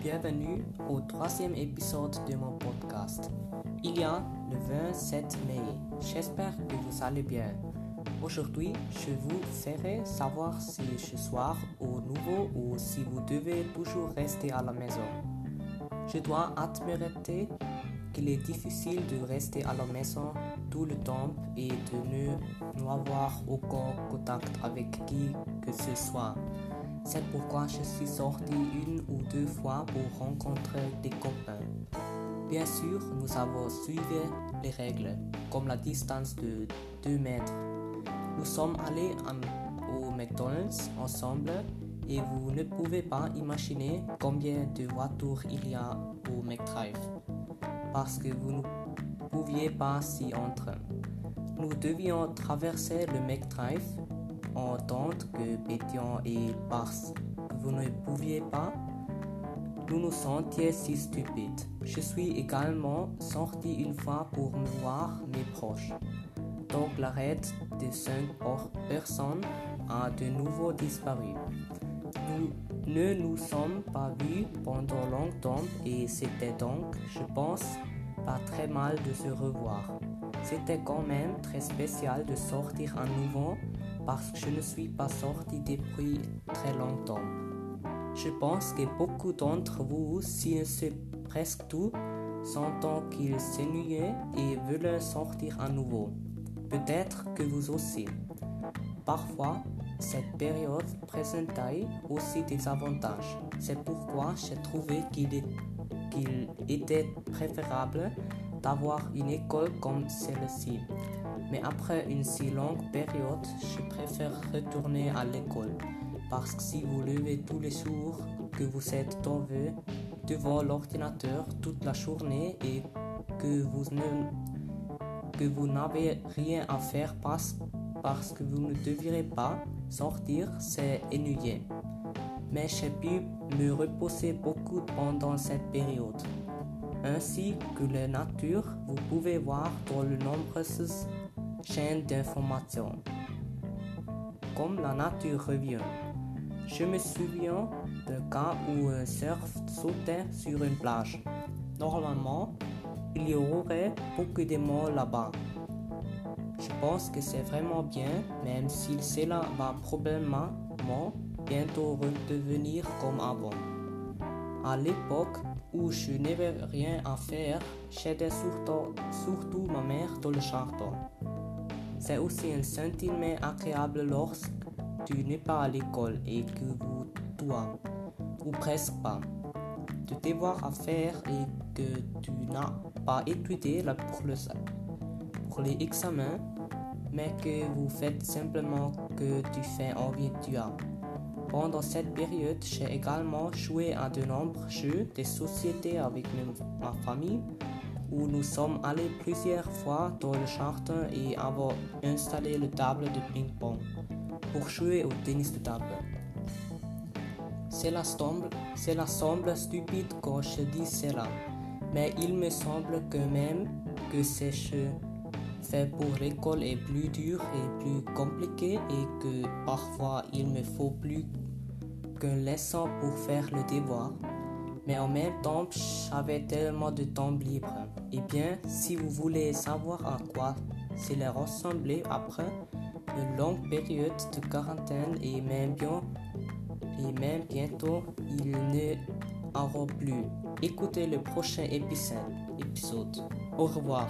bienvenue au troisième épisode de mon podcast. Il y a le 27 mai. J'espère que vous allez bien. Aujourd'hui, je vous ferai savoir si ce soir au nouveau ou si vous devez toujours rester à la maison. Je dois admettre qu'il est difficile de rester à la maison tout le temps et de ne avoir aucun contact avec qui que ce soit. C'est pourquoi je suis sorti une ou deux fois pour rencontrer des copains. Bien sûr, nous avons suivi les règles, comme la distance de 2 mètres. Nous sommes allés au McDonald's ensemble et vous ne pouvez pas imaginer combien de voitures il y a au McDrive parce que vous ne pouviez pas s'y entrer. Nous devions traverser le McDrive en tant que Pétion et que vous ne pouviez pas, nous nous sentions si stupides. Je suis également sorti une fois pour voir mes proches. Donc l'arrêt de cinq personnes a de nouveau disparu. Nous ne nous sommes pas vus pendant longtemps et c'était donc, je pense, pas très mal de se revoir. C'était quand même très spécial de sortir à nouveau parce que je ne suis pas sorti depuis très longtemps. Je pense que beaucoup d'entre vous, si c'est presque tout, sentent qu'ils s'ennuient et veulent sortir à nouveau. Peut-être que vous aussi. Parfois, cette période présente aussi des avantages. C'est pourquoi j'ai trouvé qu'il était préférable d'avoir une école comme celle-ci. Mais après une si longue période, je préfère retourner à l'école. Parce que si vous levez tous les jours, que vous êtes tombé devant l'ordinateur toute la journée et que vous que vous n'avez rien à faire parce, parce que vous ne devrez pas sortir, c'est ennuyé. Mais j'ai pu me reposer beaucoup pendant cette période ainsi que la nature, vous pouvez voir dans de nombreuses chaînes d'informations. Comme la nature revient. Je me souviens d'un cas où un surf sautait sur une plage. Normalement, il y aurait beaucoup de monde là-bas. Je pense que c'est vraiment bien, même si cela va probablement bientôt redevenir comme avant. À l'époque, où je n'avais rien à faire, j'aidais surtout, surtout ma mère dans le jardin. C'est aussi un sentiment agréable lorsque tu n'es pas à l'école et que vous dois, ou presque pas, de devoir à faire et que tu n'as pas étudié pour, pour les examens, mais que vous faites simplement que tu fais envie tu as. Pendant cette période, j'ai également joué à de nombreux jeux de société avec ma famille, où nous sommes allés plusieurs fois dans le jardin et avons installé le table de ping-pong pour jouer au tennis de table. Cela semble, cela semble stupide quand je dis cela, mais il me semble que même que ces jeux faits pour l'école est plus dur et plus compliqué et que parfois il me faut plus qu'un leçon pour faire le devoir. Mais en même temps, j'avais tellement de temps libre. Eh bien, si vous voulez savoir à quoi cela ressemblait après une longue période de quarantaine et même, bien, et même bientôt, il ne aura plus. Écoutez le prochain épisode. Au revoir.